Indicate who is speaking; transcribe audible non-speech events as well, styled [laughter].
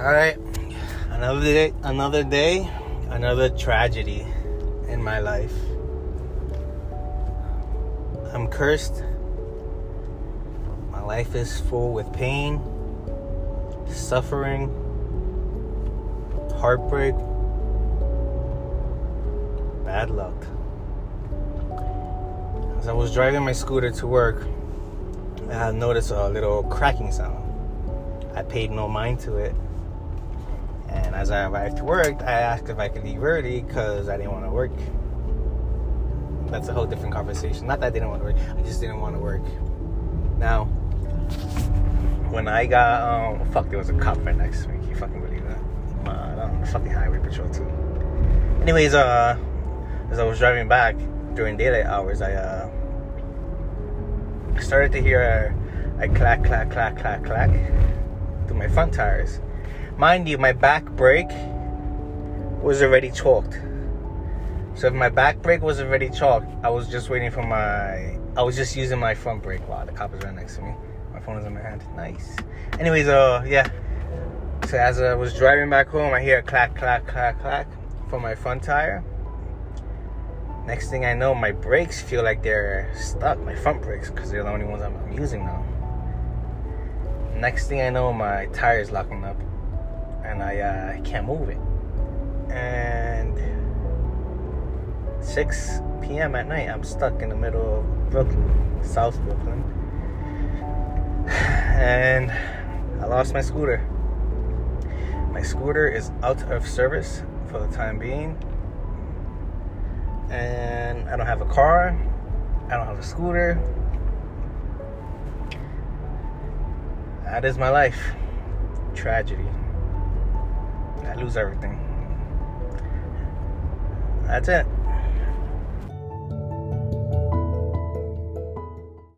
Speaker 1: All right, another day, another day, another tragedy in my life. I'm cursed. My life is full with pain, suffering, heartbreak, bad luck. As I was driving my scooter to work, I noticed a little cracking sound. I paid no mind to it. As I arrived to work, I asked if I could leave early because I didn't want to work. That's a whole different conversation. Not that I didn't want to work, I just didn't want to work. Now, when I got, um, fuck, there was a cop right next to me. Can you fucking believe that? Uh, the fucking highway patrol too. Anyways, uh, as I was driving back during daylight hours, I uh, started to hear a, a clack, clack, clack, clack, clack through my front tires. Mind you, my back brake was already chalked. So if my back brake was already chalked, I was just waiting for my. I was just using my front brake. Wow, the cop is right next to me. My phone is in my hand. Nice. Anyways, uh, yeah. So as I was driving back home, I hear a clack, clack, clack, clack from my front tire. Next thing I know, my brakes feel like they're stuck. My front brakes, because they're the only ones I'm, using now. Next thing I know, my tire's locking up, and I uh, can't move it. And 6 p.m. at night, I'm stuck in the middle of Brooklyn, South Brooklyn. [sighs] And I lost my scooter. My scooter is out of service for the time being. And I don't have a car. I don't have a scooter. That is my life. Tragedy. I lose everything. That's it.